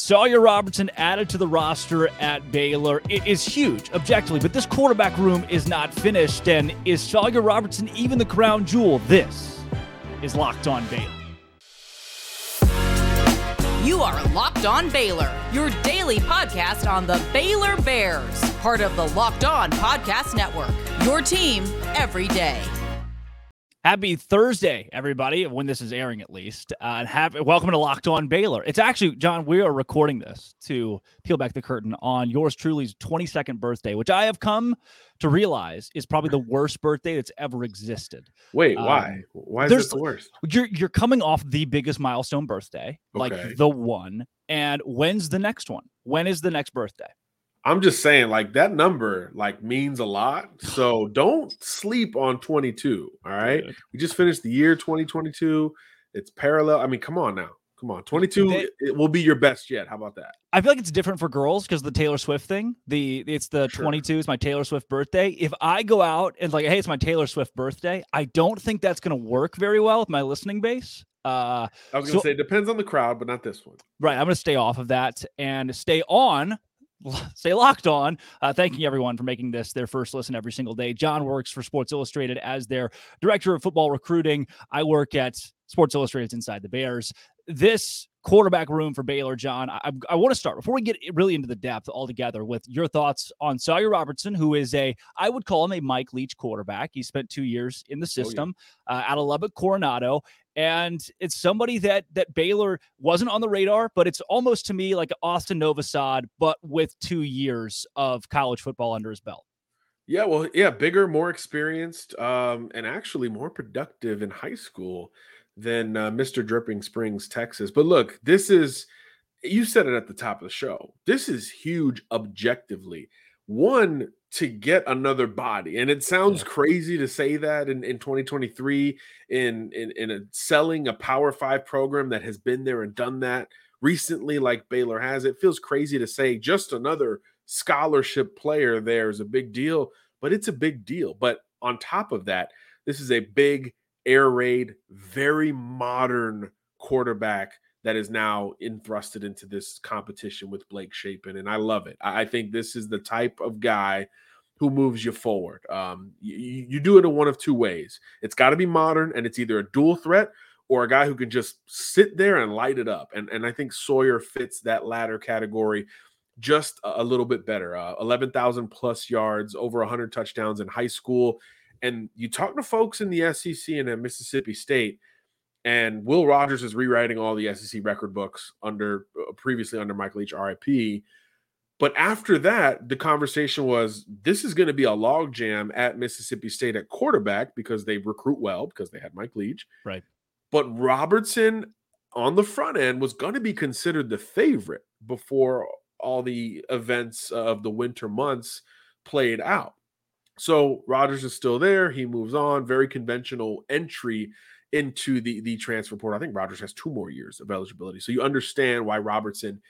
Sawyer Robertson added to the roster at Baylor. It is huge, objectively, but this quarterback room is not finished. And is Sawyer Robertson even the crown jewel? This is Locked On Baylor. You are Locked On Baylor, your daily podcast on the Baylor Bears, part of the Locked On Podcast Network. Your team every day. Happy Thursday, everybody, when this is airing at least. Uh, and have, welcome to Locked On Baylor. It's actually, John, we are recording this to peel back the curtain on yours truly's 22nd birthday, which I have come to realize is probably the worst birthday that's ever existed. Wait, why? Um, why is it the worst? You're, you're coming off the biggest milestone birthday, okay. like the one. And when's the next one? When is the next birthday? I'm just saying, like that number like means a lot. So don't sleep on 22. All right. We just finished the year 2022. It's parallel. I mean, come on now. Come on. 22 they, it will be your best yet. How about that? I feel like it's different for girls because the Taylor Swift thing. The it's the sure. 22 is my Taylor Swift birthday. If I go out and like, hey, it's my Taylor Swift birthday, I don't think that's gonna work very well with my listening base. Uh, I was gonna so, say it depends on the crowd, but not this one. Right. I'm gonna stay off of that and stay on stay locked on. Uh, thanking everyone for making this their first listen every single day. John works for Sports Illustrated as their director of football recruiting. I work at Sports Illustrated inside the Bears. This quarterback room for Baylor, John. I, I want to start before we get really into the depth altogether with your thoughts on Sawyer Robertson, who is a, I would call him a Mike Leach quarterback. He spent two years in the system oh, yeah. uh, out of Lubbock Coronado and it's somebody that that Baylor wasn't on the radar, but it's almost to me like Austin Novosad, but with two years of college football under his belt. Yeah, well, yeah, bigger, more experienced, um, and actually more productive in high school than uh, Mr. Dripping Springs, Texas. But look, this is you said it at the top of the show. This is huge objectively. One, to get another body. And it sounds yeah. crazy to say that in, in 2023 in, in in a selling a power five program that has been there and done that recently, like Baylor has. It feels crazy to say just another scholarship player there is a big deal, but it's a big deal. But on top of that, this is a big air raid, very modern quarterback that is now enthrusted into this competition with Blake Shapen. And I love it. I think this is the type of guy who moves you forward. Um, you, you do it in one of two ways. It's got to be modern and it's either a dual threat or a guy who can just sit there and light it up. And, and I think Sawyer fits that latter category just a, little bit better. Uh, 11,000 plus yards, over 100 touchdowns in high school. And you talk to folks in the SEC and at Mississippi State, and Will Rogers is rewriting all the SEC record books under uh, previously under Mike Leach, RIP. But after that, the conversation was this is going to be a logjam at Mississippi State at quarterback because they recruit well because they had Mike Leach. Right. But Robertson on the front end was going to be considered the favorite before all the events of the winter months played out. So Rogers is still there. He moves on. Very conventional entry into the the transfer portal. I think Rogers has two more years of eligibility. So you understand why Robertson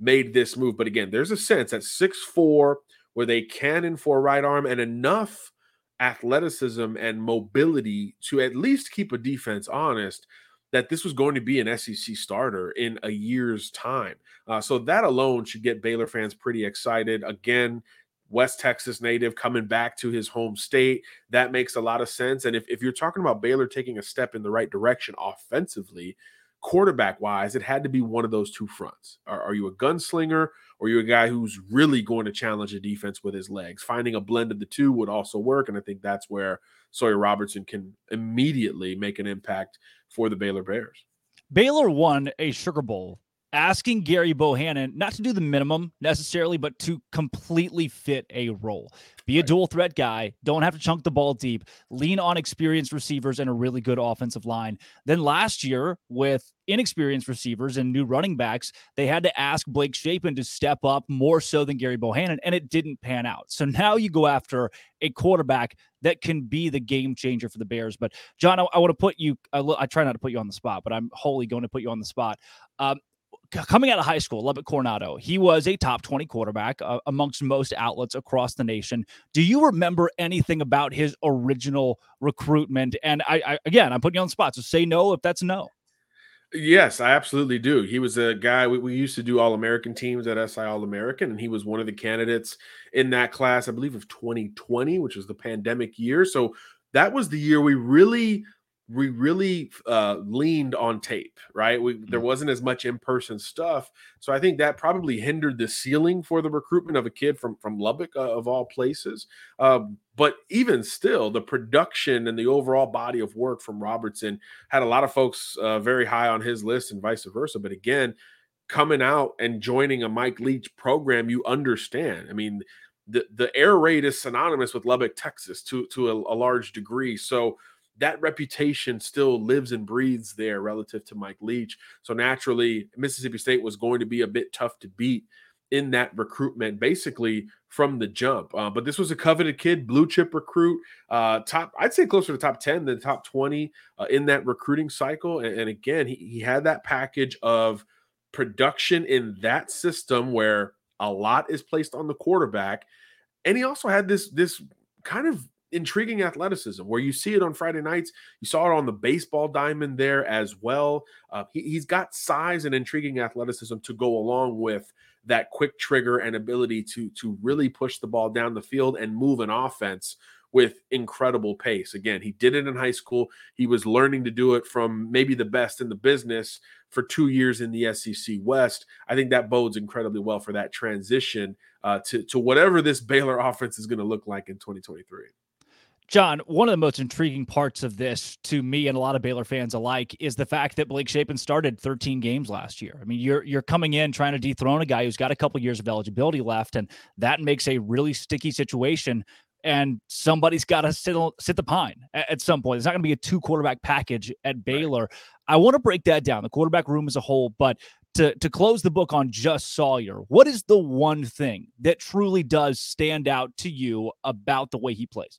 made this move. But again, there's a sense at six four where they can in for right arm and enough athleticism and mobility to at least keep a defense honest that this was going to be an SEC starter in a year's time. Uh, so that alone should get Baylor fans pretty excited. Again, West Texas native coming back to his home state. That makes a lot of sense. And if, if you're talking about Baylor taking a step in the right direction offensively, quarterback wise, it had to be one of those two fronts. Are, are, you a gunslinger or are you a guy who's really going to challenge the defense with his legs? Finding a blend of the two would also work. And I think that's where Sawyer Robertson can immediately make an impact for the Baylor Bears. Baylor won a Sugar Bowl asking Gerry Bohanon not to do the minimum necessarily, but to completely fit a role. Be a dual threat guy. Don't have to chunk the ball deep. Lean on experienced receivers and a really good offensive line. Then last year, with inexperienced receivers and new running backs, they had to ask Blake Shapen to step up more so than Gerry Bohanon, and it didn't pan out. So now you go after a quarterback that can be the game changer for the Bears. But John, I, I want to put you. I, I, try not to put you on the spot, but I'm wholly going to put you on the spot. Um, coming out of high school, Lubbock Coronado, he was a top 20 quarterback uh, amongst most outlets across the nation. Do you remember anything about his original recruitment? And I, I, again, I'm putting you on the spot, so say no if that's no. Yes, I absolutely do. He was a guy we, we used to do all American teams at SI All American, and he was one of the candidates in that class, I believe, of 2020, which was the pandemic year. So that was the year we really we really uh, leaned on tape, right? We, there mm. wasn't as much in-person stuff, so I think that probably hindered the ceiling for the recruitment of a kid from from Lubbock, uh, of all places. Um, but even still, the production and the overall body of work from Robertson had a lot of folks uh, very high on his list, and vice versa. But again, coming out and joining a Mike Leach program, you understand. I mean, the the air raid is synonymous with Lubbock, Texas, to to a, a large degree. So that reputation still lives and breathes there relative to Mike Leach. So naturally, Mississippi State was going to be a bit tough to beat in that recruitment, basically from the jump. Uh, but this was a coveted kid, blue chip recruit, uh, top, I'd say closer to top 10 than top 20 uh, in that recruiting cycle. And, and again, he, he had that package of production in that system where a lot is placed on the quarterback. And he also had this, this kind of intriguing athleticism where you see it on Friday nights. You saw it on the baseball diamond there as well. Uh, he, has got size and intriguing athleticism to go along with that quick trigger and ability to to really push the ball down the field and move an offense with incredible pace. Again, he did it in high school. He was learning to do it from maybe the best in the business for two years in the SEC West. I think that bodes incredibly well for that transition uh, to, to whatever this Baylor offense is going to look like in 2023. John, one of the most intriguing parts of this to me and a lot of Baylor fans alike is the fact that Blake Shapen started 13 games last year. I mean, you're you're coming in trying to dethrone a guy who's got a couple years of eligibility left, and that makes a really sticky situation. And somebody's got to sit sit the pine at, at some point. It's not going to be a two quarterback package at Baylor. Right. I want to break that down, the quarterback room as a whole, but to to close the book on just Sawyer, what is the one thing that truly does stand out to you about the way he plays?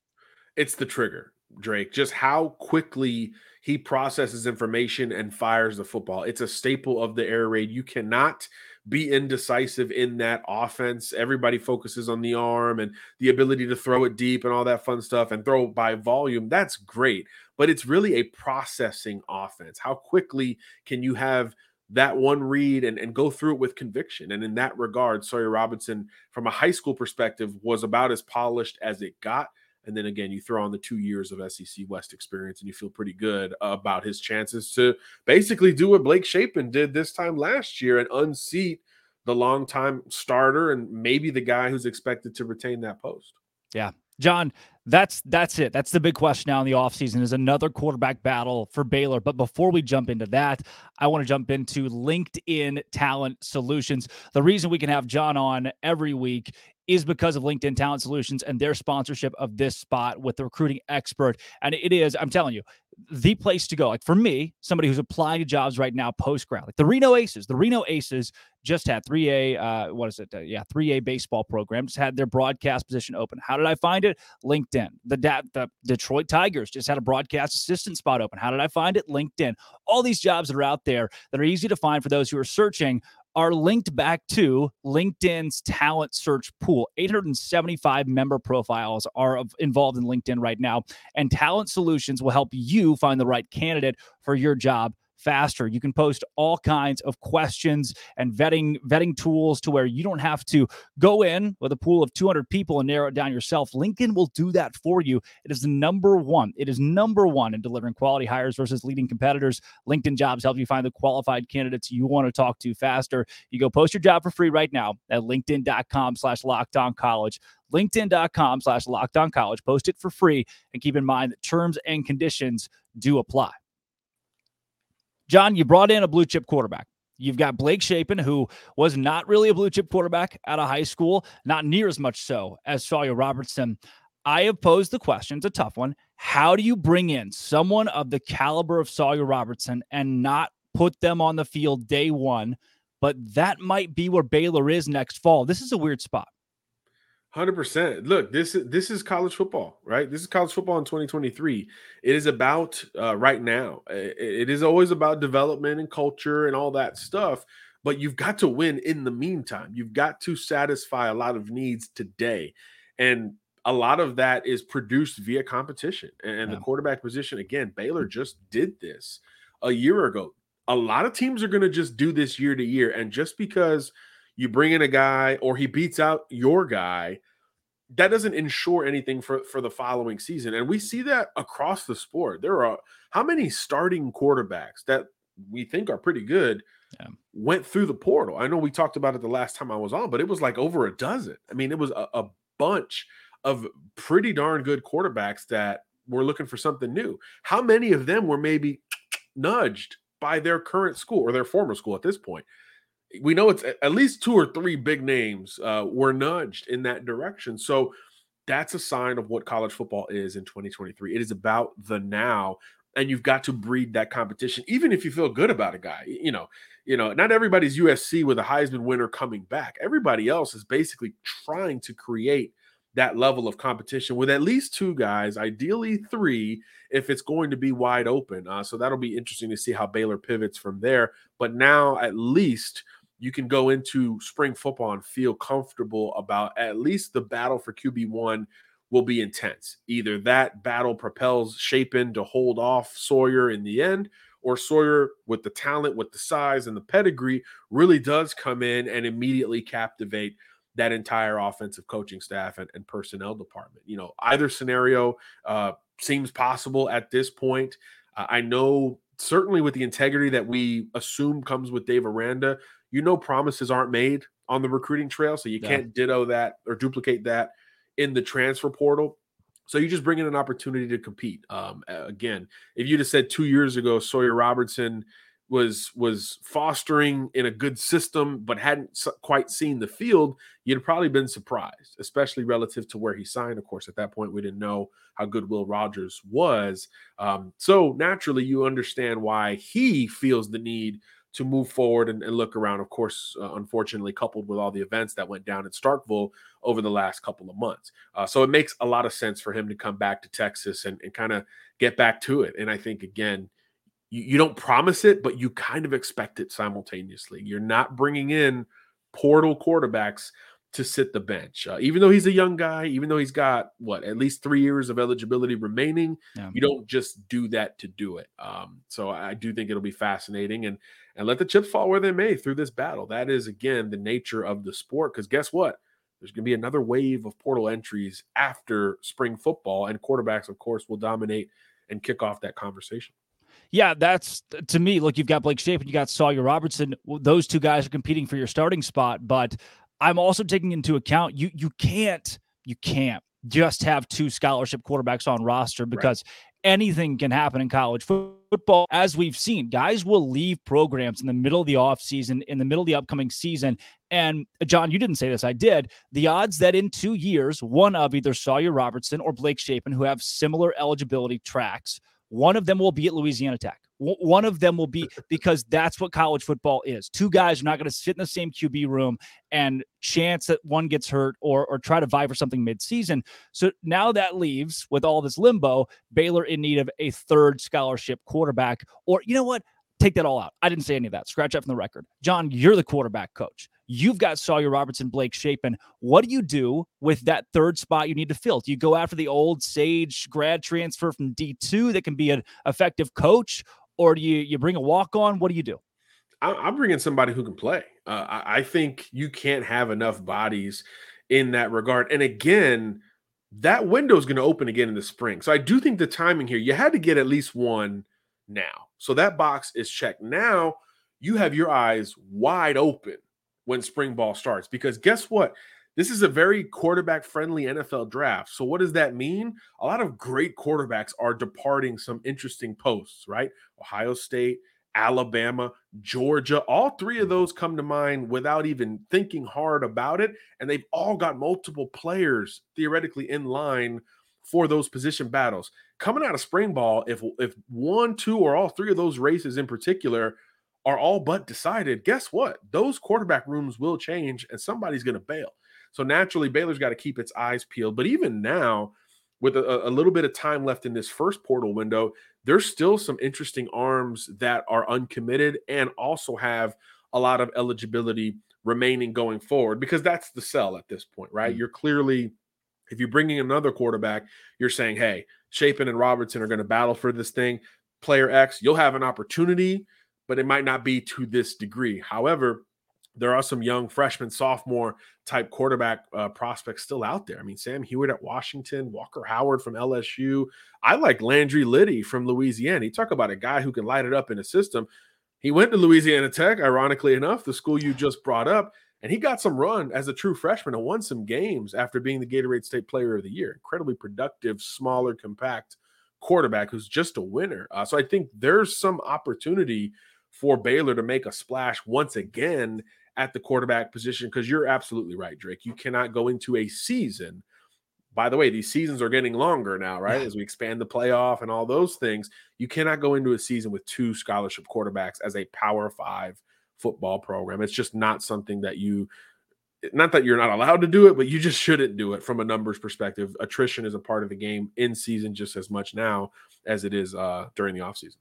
It's the trigger, Drake. Just how quickly he processes information and fires the football. It's a staple of the air raid. You cannot be indecisive in that offense. Everybody focuses on the arm and the ability to throw it deep and all that fun stuff and throw by volume. That's great, but it's really a processing offense. How quickly can you have that one read and, and go through it with conviction? And in that regard, Sawyer Robertson, from a high school perspective, was about as polished as it got. And then again, you throw on the two years of SEC West experience, and you feel pretty good about his chances to basically do what Blake Shapen did this time last year and unseat the longtime starter and maybe the guy who's expected to retain that post. Yeah. John, that's that's it. That's the big question now in the offseason is another quarterback battle for Baylor. But before we jump into that, I want to jump into LinkedIn Talent Solutions. The reason we can have John on every week is because of LinkedIn Talent Solutions and their sponsorship of this spot with the recruiting expert. And it is, I'm telling you, the place to go. Like for me, somebody who's applying to jobs right now post grad, like the Reno Aces. The Reno Aces just had 3A, uh, what is it? Uh, yeah, 3A baseball program just had their broadcast position open. How did I find it? LinkedIn. The, da- the Detroit Tigers just had a broadcast assistant spot open. How did I find it? LinkedIn. All these jobs that are out there that are easy to find for those who are searching are linked back to LinkedIn's talent search pool. 875 member profiles are involved in LinkedIn right now, and Talent Solutions will help you find the right candidate for your job faster. You can post all kinds of questions and vetting vetting tools to where you don't have to go in with a pool of 200 people and narrow it down yourself. LinkedIn will do that for you. It is number one. It is number one in delivering quality hires versus leading competitors. LinkedIn Jobs help you find the qualified candidates you want to talk to faster. You go post your job for free right now at linkedin.com slash lockedon college linkedin.com slash lockedon college post it for free and keep in mind that terms and conditions do apply John, you brought in a blue chip quarterback. You've got Blake Shapen, who was not really a blue chip quarterback out of high school, not near as much so as Sawyer Robertson. I have posed the question, it's a tough one. How do you bring in someone of the caliber of Sawyer Robertson and not put them on the field day one? But that might be where Baylor is next fall. This is a weird spot. Hundred percent. Look, this is this is college football, right? This is college football in 2023. It is about uh, right now. It, it is always about development and culture and all that stuff. But you've got to win in the meantime. You've got to satisfy a lot of needs today, and a lot of that is produced via competition. And, yeah. the quarterback position, again, Baylor just did this a year ago a lot of teams are going to just do this year to year. And just because you bring in a guy or he beats out your guy, that doesn't ensure anything for, for the following season. And we see that across the sport. There are how many starting quarterbacks that we think are pretty good yeah. went through the portal. I know we talked about it the last time I was on, but it was like over a dozen. I mean, it was a, a bunch of pretty darn good quarterbacks that were looking for something new. How many of them were maybe nudged by their current school or their former school at this point? We know it's at least two or three big names uh, were nudged in that direction. So that's a sign of what college football is in 2023. It is about the now and you've got to breed that competition even if you feel good about a guy you know you know not everybody's usc with a heisman winner coming back everybody else is basically trying to create that level of competition with at least two guys ideally three if it's going to be wide open uh, so that'll be interesting to see how baylor pivots from there but now at least you can go into spring football and feel comfortable about at least the battle for qb1 will be intense. Either that battle propels Shapen to hold off Sawyer in the end, or Sawyer, with the talent, with the size, and the pedigree, really does come in and immediately captivate that entire offensive coaching staff and, and personnel department. You know, either scenario uh, seems possible at this point. Uh, I know certainly with the integrity that we assume comes with Dave Aranda, you know, promises aren't made on the recruiting trail, so you yeah. can't ditto that or duplicate that in the transfer portal. So you just bring in an opportunity to compete. Um, again, if you'd have said two years ago Sawyer Robertson was was fostering in a good system but hadn't quite seen the field, you'd have probably been surprised, especially relative to where he signed. Of course, at that point we didn't know how good Will Rogers was. Um, so naturally, you understand why he feels the need to move forward and, and look around. Of course, uh, unfortunately, coupled with all the events that went down in Starkville over the last couple of months. Uh, so it makes a lot of sense for him to come back to Texas and, and kind of get back to it. And I think, again, you, you don't promise it, but you kind of expect it simultaneously. You're not bringing in portal quarterbacks to sit the bench. Uh, even though he's a young guy, even though he's got what at least three years of eligibility remaining, yeah. you don't just do that to do it. Um, so I do think it'll be fascinating and and let the chips fall where they may through this battle. That is again the nature of the sport. Because guess what? There's going to be another wave of portal entries after spring football, and quarterbacks, of course, will dominate and kick off that conversation. Yeah, that's to me. Look, you've got Blake Shapen, you got Sawyer Robertson. Those two guys are competing for your starting spot, but I'm also taking into account you you can't you can't just have two scholarship quarterbacks on roster because right. anything can happen in college football. As we've seen guys will leave programs in the middle of the offseason in the middle of the upcoming season. And uh, john you didn't say this i did. The odds that in two years one of either sawyer robertson or blake shapen who have similar eligibility tracks one of them will be at louisiana tech one of them will be because that's what college football is. Two guys are not going to sit in the same QB room and chance that one gets hurt or or try to vie for something midseason. So now that leaves with all this limbo, Baylor in need of a third scholarship quarterback. Or you know what? Take that all out. I didn't say any of that. Scratch that from the record. John, you're the quarterback coach. You've got Sawyer Robertson, Blake Shapen. What do you do with that third spot you need to fill? Do you go after the old Sage grad transfer from D2 that can be an effective coach? Or do you you bring a walk on? What do you do? I'm bringing somebody who can play. Uh, I think you can't have enough bodies in that regard. And again, that window is going to open again in the spring. So I do think the timing here, you had to get at least one now. So that box is checked. Now you have your eyes wide open when spring ball starts because guess what? This is a very quarterback friendly NFL draft. So, what does that mean? A lot of great quarterbacks are departing some interesting posts, right? Ohio State, Alabama, Georgia, all three of those come to mind without even thinking hard about it. And they've all got multiple players theoretically in line for those position battles. Coming out of spring ball, if if one, two, or all three of those races in particular are all but decided, guess what? Those quarterback rooms will change and somebody's going to bail. So naturally, Baylor's got to keep its eyes peeled. But even now, with a, a, little bit of time left in this first portal window, there's still some interesting arms that are uncommitted and also have a lot of eligibility remaining going forward because that's the sell at this point, right? Mm-hmm. You're clearly, if you're bringing another quarterback, you're saying, hey, Shapen and Robertson are going to battle for this thing. Player X, you'll have an opportunity but it might not be to this degree. However, there are some young freshman, sophomore type quarterback uh, prospects still out there. I mean, Sam Huard at Washington, Walker Howard from LSU. I like Landry Lyddy from Louisiana. You talk about a guy who can light it up in a system. He went to Louisiana Tech, ironically enough, the school you just brought up, and he got some run as a true freshman and won some games after being the Gatorade State Player of the Year. Incredibly productive, smaller, compact quarterback who's just a winner. Uh, so I think there's some opportunity for Baylor to make a splash once again at the quarterback position because you're absolutely right, Drake. You cannot go into a season. By the way, these seasons are getting longer now, right? As we expand the playoff and all those things, you cannot go into a season with two scholarship quarterbacks as a Power Five football program. It's just not something that you not that you're not allowed to do it, but you just shouldn't do it from a numbers perspective. Attrition is a part of the game in season just as much now as it is uh, during the offseason.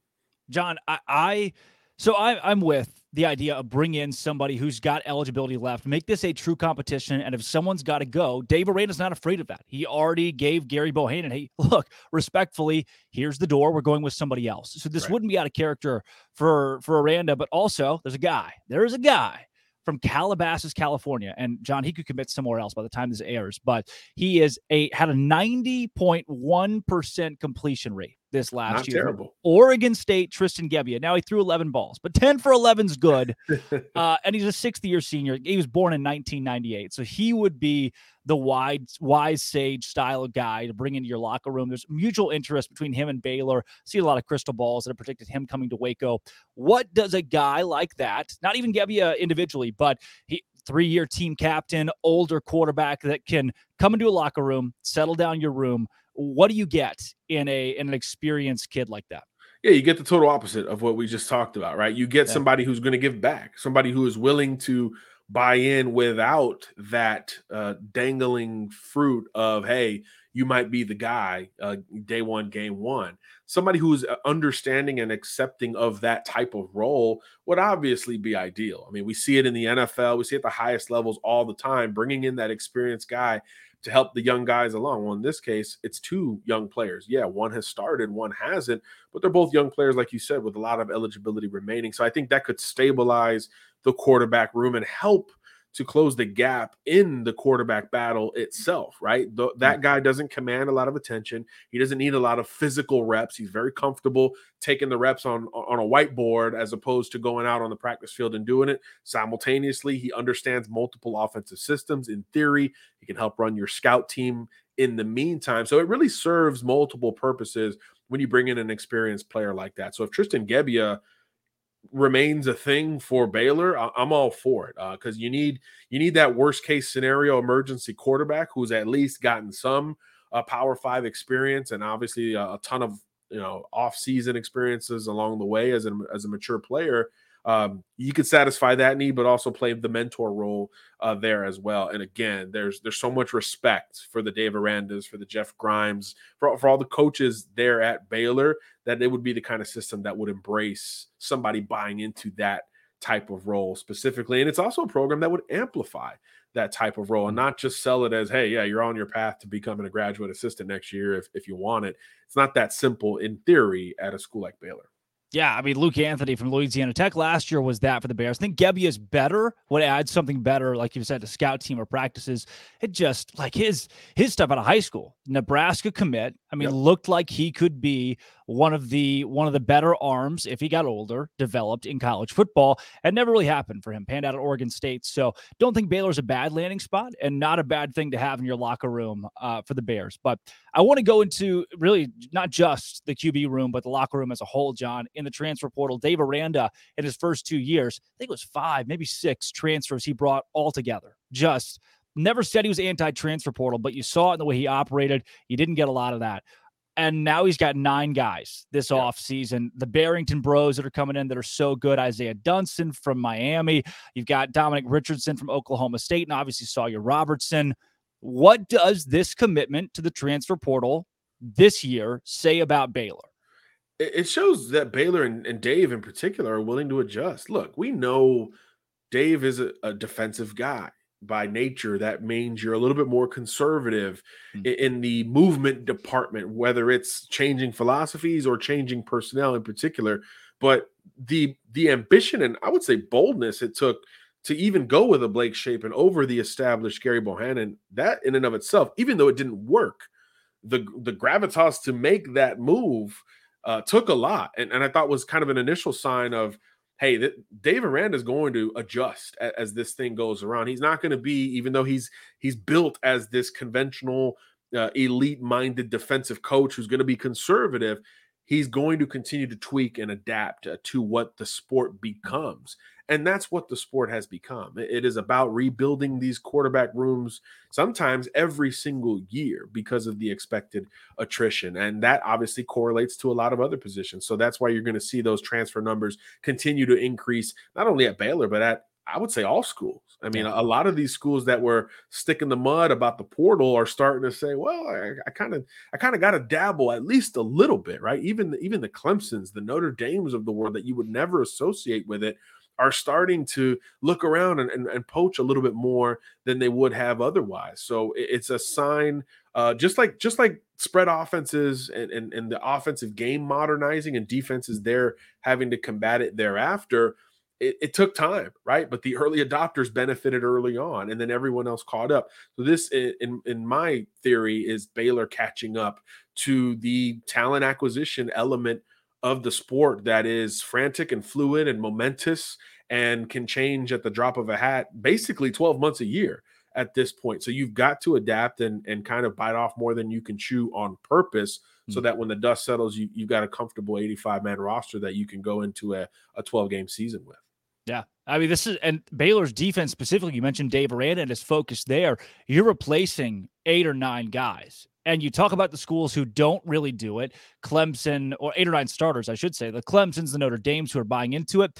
John, I, I so I, I'm with the idea of bring in somebody who's got eligibility left, make this a true competition. And if someone's got to go, Dave Aranda's not afraid of that. He already gave Gerry Bohanon, hey, look, respectfully, here's the door. We're going with somebody else. So this right. wouldn't be out of character for for Aranda, but also there's a guy. There is a guy from Calabasas, California. And John, he could commit somewhere else by the time this airs, but he is a had a 90.1% completion rate this last Not year. Terrible. Oregon State, Tristan Gebbia. Now he threw 11 balls, but 10 for 11 is good. uh, and he's a sixth year senior. He was born in 1998. So he would be the wide, wise sage style of guy to bring into your locker room. There's mutual interest between him and Baylor. See a lot of crystal balls that have predicted him coming to Waco. What does a guy like that, not even Gebbia individually, but he, three year team captain, older quarterback that can come into a locker room, settle down your room, what do you get in a in an experienced kid like that? Yeah, you get the total opposite of what we just talked about, right? You get yeah. somebody who's going to give back, somebody who is willing to buy in without that uh, dangling fruit of, hey, you might be the guy uh, day one, game one. Somebody who's uh, understanding and accepting of that type of role would obviously be ideal. I mean, we see it in the NFL, we see it at the highest levels all the time, bringing in that experienced guy to help the young guys along. Well, in this case, it's two young players. Yeah, one has started, one hasn't, but they're both young players, like you said, with a lot of eligibility remaining. So I think that could stabilize the quarterback room and help to close the gap in the quarterback battle itself, right? That guy doesn't command a lot of attention. He doesn't need a lot of physical reps. He's very comfortable taking the reps on on a whiteboard as opposed to going out on the practice field and doing it simultaneously. He understands multiple offensive systems in theory. He can help run your scout team in the meantime. So it really serves multiple purposes when you bring in an experienced player like that. So if Tristan Gebbia – remains a thing for Baylor, I'm all for it because uh, you need you need that worst case scenario emergency quarterback who's at least gotten some uh, Power Five experience and obviously a, a ton of you know off season experiences along the way as a as a mature player um, you could satisfy that need, but also play the mentor role uh, there as well. And again, there's there's so much respect for the Dave Arandas, for the Jeff Grimes, for, for all the coaches there at Baylor that it would be the kind of system that would embrace somebody buying into that type of role specifically. And it's also a program that would amplify that type of role and not just sell it as, hey, yeah, you're on your path to becoming a graduate assistant next year if, if you want it. It's not that simple in theory at a school like Baylor. Yeah, I mean Luke Anthony from Louisiana Tech last year was that for the Bears. I think Gebbia is better. Would add something better, like you said, to scout team or practices. It just like his his stuff out of high school, Nebraska commit. I mean, yep. looked like he could be one of the one of the better arms if he got older developed in college football. It never really happened for him. Panned out at Oregon State. So don't think Baylor's a bad landing spot and not a bad thing to have in your locker room uh, for the Bears. But I want to go into really not just the QB room, but the locker room as a whole. John in the transfer portal, Dave Aranda in his first two years, I think it was five, maybe six transfers he brought all together. Just never said he was anti-transfer portal, but you saw it in the way he operated. You didn't get a lot of that and now he's got nine guys this yeah. offseason. The Barrington bros that are coming in that are so good. Isaiah Dunston from Miami. You've got Dominic Richardson from Oklahoma State, and obviously Sawyer Robertson. What does this commitment to the transfer portal this year say about Baylor? It shows that Baylor and, and Dave in particular are willing to adjust. Look, we know Dave is a, a defensive guy by nature that means you're a little bit more conservative mm-hmm. in the movement department whether it's changing philosophies or changing personnel in particular but the the ambition and I would say boldness it took to even go with a Blake Shapen over the established Gerry Bohanon, that in and of itself, even though it didn't work, the the gravitas to make that move uh, took a lot, and, and I thought was kind of an initial sign of, hey, that Dave Aranda is going to adjust as, as this thing goes around. He's not going to be, even though he's he's built as this conventional uh, elite minded defensive coach who's going to be conservative he's going to continue to tweak and adapt uh, to what the sport becomes. And that's what the sport has become. It is about rebuilding these quarterback rooms sometimes every single year because of the expected attrition. And that obviously correlates to a lot of other positions. So that's why you're going to see those transfer numbers continue to increase, not only at Baylor, but at I would say all schools. I mean, a, lot of these schools that were sticking the mud about the portal are starting to say, "Well, I kind of, I kind of got to dabble at least a little bit, right?" Even, even the Clemson's, the Notre Dames of the world that you would never associate with it are starting to look around and, and, and poach a little bit more than they would have otherwise. So it's a sign, uh, just like just like spread offenses and, and and the offensive game modernizing and defenses there having to combat it thereafter it, it, took time, right? But the early adopters benefited early on, and then everyone else caught up. So this, in in my theory, is Baylor catching up to the talent acquisition element of the sport that is frantic and fluid and momentous and can change at the drop of a hat, basically 12 months a year at this point. So you've got to adapt and and kind of bite off more than you can chew on purpose, mm-hmm. so hmm. that when the dust settles, you you've got a comfortable 85 man roster that you can go into a, a 12 game season with. Yeah. I mean, this is and Baylor's defense specifically. You mentioned Dave Aranda and his focus there. You're replacing eight or nine guys. And you talk about the schools who don't really do it Clemson, or eight or nine starters, I should say. The Clemsons, the Notre Dames who are buying into it.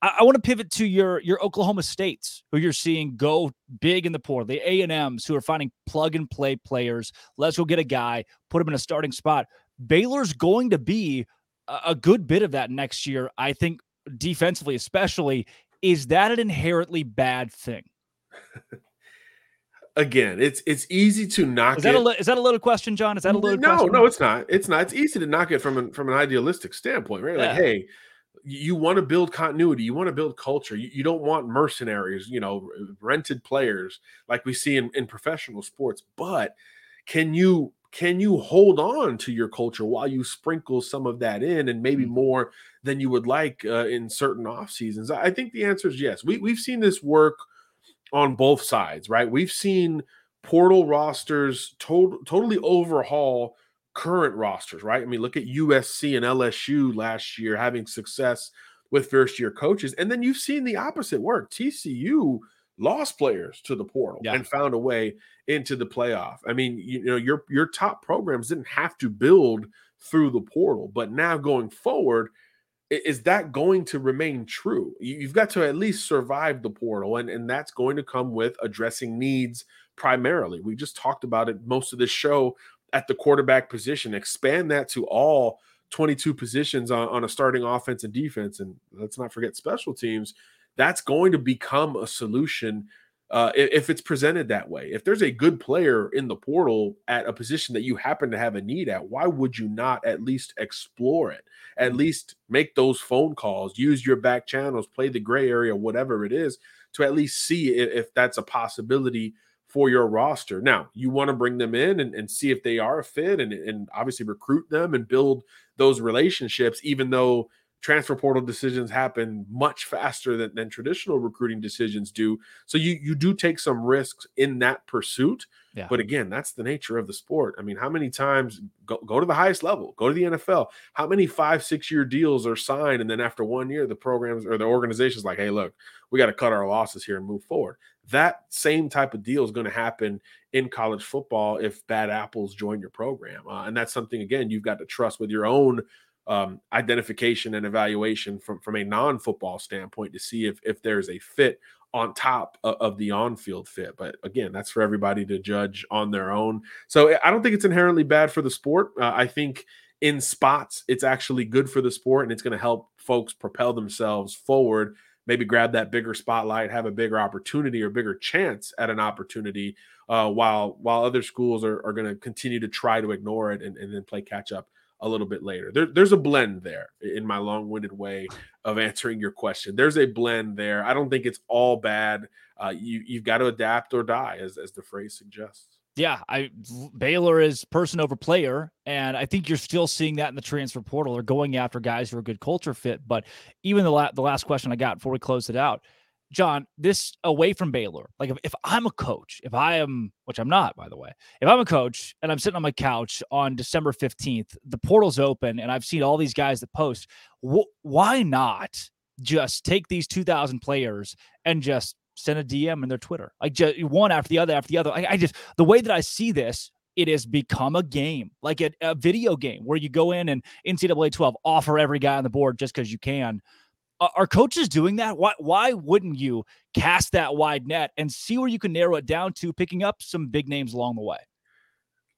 I, want to pivot to your your Oklahoma States, who you're seeing go big in the portal, the A and M's who are finding plug and play players. Let's go get a guy, put him in a starting spot. Baylor's going to be a good bit of that next year. I think defensively, especially, is that an inherently bad thing? Again, it's it's easy to knock. Is that it. a is that a little question, John? Is that a little no, question? no, it's not. It's not. It's easy to knock it from an from an idealistic standpoint, right? Like, yeah. hey, you want to build continuity, you want to build culture. You, you, don't want mercenaries, you know, rented players like we see in, in professional sports. But can you can you hold on to your culture while you sprinkle some of that in and maybe mm-hmm. more than you would like uh, in certain off seasons? I think the answer is yes. We, we've seen this work on both sides, right? We've seen portal rosters to- totally overhaul current rosters, right? I mean, look at USC and LSU last year having success with first year coaches. And then you've seen the opposite work. TCU lost players to the portal yeah. and found a way into the playoff. I mean, you know, your your top programs didn't have to build through the portal, but now going forward, is that going to remain true? You've got to at least survive the portal, and, and that's going to come with addressing needs primarily. We just talked about it most of this show at the quarterback position. Expand that to all 22 positions on, on a starting offense and defense. And let's not forget special teams that's going to become a solution uh, if it's presented that way. If there's a good player in the portal at a position that you happen to have a need at, why would you not at least explore it? At mm. least make those phone calls, use your back channels, play the gray area, whatever it is, to at least see if, if that's a possibility for your roster. Now, you want to bring them in and, and see if they are a fit and, and obviously recruit them and build those relationships, even though transfer portal decisions happen much faster than, than traditional recruiting decisions do. So you you do take some risks in that pursuit. Yeah. But again, that's the nature of the sport. I mean, how many times go, go to the highest level, go to the NFL? How many five, six year deals are signed? And then after one year, the programs or the organization's like, hey, look, we got to cut our losses here and move forward. That same type of deal is going to happen in college football if bad apples join your program. Uh, and that's something, again, you've got to trust with your own um, identification and evaluation from, from a non-football standpoint to see if, if there's a fit on top of, the on-field fit. But again, that's for everybody to judge on their own. So I don't think it's inherently bad for the sport. Uh, I think in spots, it's actually good for the sport and it's going to help folks propel themselves forward maybe grab that bigger spotlight, have a bigger opportunity or bigger chance at an opportunity, uh, while while other schools are, are going to continue to try to ignore it and, and then play catch up a little bit later. There, there's a blend there in my long-winded way of answering your question. There's a blend there. I don't think it's all bad. Uh, you you've got to adapt or die, as as the phrase suggests. Yeah, I Baylor is person over player, and I think you're still seeing that in the transfer portal. They're going after guys who are a good culture fit. But even the la- the last question I got before we close it out, John, this away from Baylor, like if, if I'm a coach, if I am, which I'm not, by the way, if I'm a coach and I'm sitting on my couch on December 15th, the portal's open and I've seen all these guys that post, wh- why not just take these 2,000 players and just send a DM in their Twitter, like just one after the other after the other. I, I just, the way that I see this, it has become a game, like a, a video game where you go in and NCAA 12 offer every guy on the board just because you can are coaches doing that? Why why wouldn't you cast that wide net and see where you can narrow it down to picking up some big names along the way?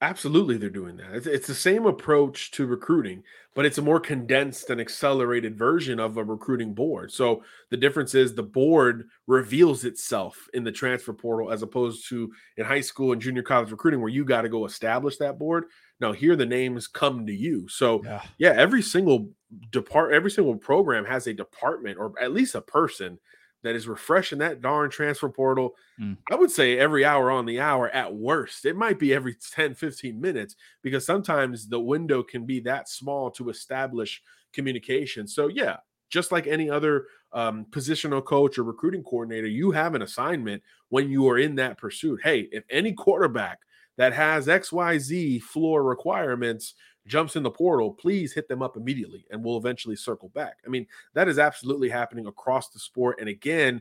Absolutely, they're doing that. It's, it's, the same approach to recruiting, but it's a more condensed and accelerated version of a recruiting board. So the difference is the board reveals itself in the transfer portal as opposed to in high school and junior college recruiting where you got to go establish that board. Now here the names come to you. So yeah, yeah every single depart every single program has a department or at least a person that is refreshing that darn transfer portal. Mm. I would say every hour on the hour at worst. It might be every 10, 15 minutes because sometimes the window can be that small to establish communication. So, yeah, just like any other um, positional coach or recruiting coordinator, you have an assignment when you are in that pursuit. Hey, if any quarterback that has XYZ floor requirements jumps in the portal, please hit them up immediately and we'll eventually circle back. I mean, that is absolutely happening across the sport. And again,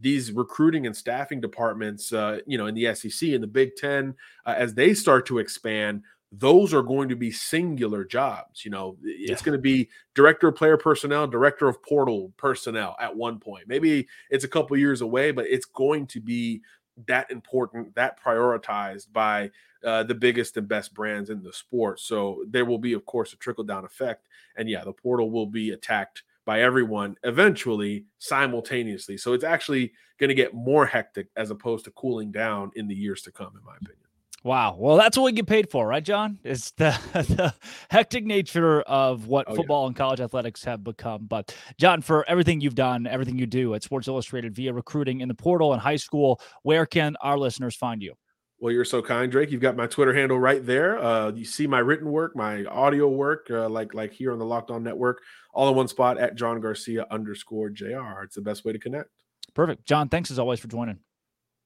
these recruiting and staffing departments, uh, you know, in the SEC and the Big Ten, uh, as they start to expand, those are going to be singular jobs. You know, it's yeah. going to be director of player personnel, director of portal personnel at one point. Maybe it's a couple years away, but it's going to be that important, that prioritized by uh, the biggest and best brands in the sport. So there will be, of course, a trickle down effect. And yeah, the portal will be attacked by everyone eventually simultaneously. So it's actually going to get more hectic as opposed to cooling down in the years to come, in my opinion. Wow. Well, that's what we get paid for, right, John? It's the, the hectic nature of what oh, football yeah. and college athletics have become. But, John, for everything you've done, everything you do at Sports Illustrated via recruiting in the portal and high school, where can our listeners find you? Well, you're so kind, Drake. You've got my Twitter handle right there. Uh, you see my written work, my audio work, uh, like like here on the Locked On Network, all in one spot at John Garcia underscore Jr. It's the best way to connect. Perfect, John. Thanks as always for joining.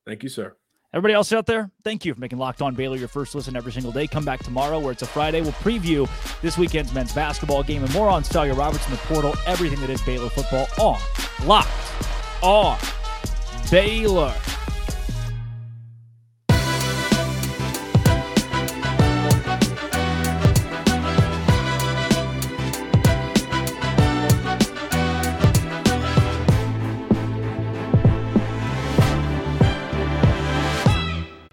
Thank you, sir. Everybody else out there, thank you for making Locked On Baylor your first listen every single day. Come back tomorrow where it's a Friday. We'll preview this weekend's men's basketball game and more on Stallion Roberts in the portal. Everything that is Baylor football on Locked On Baylor.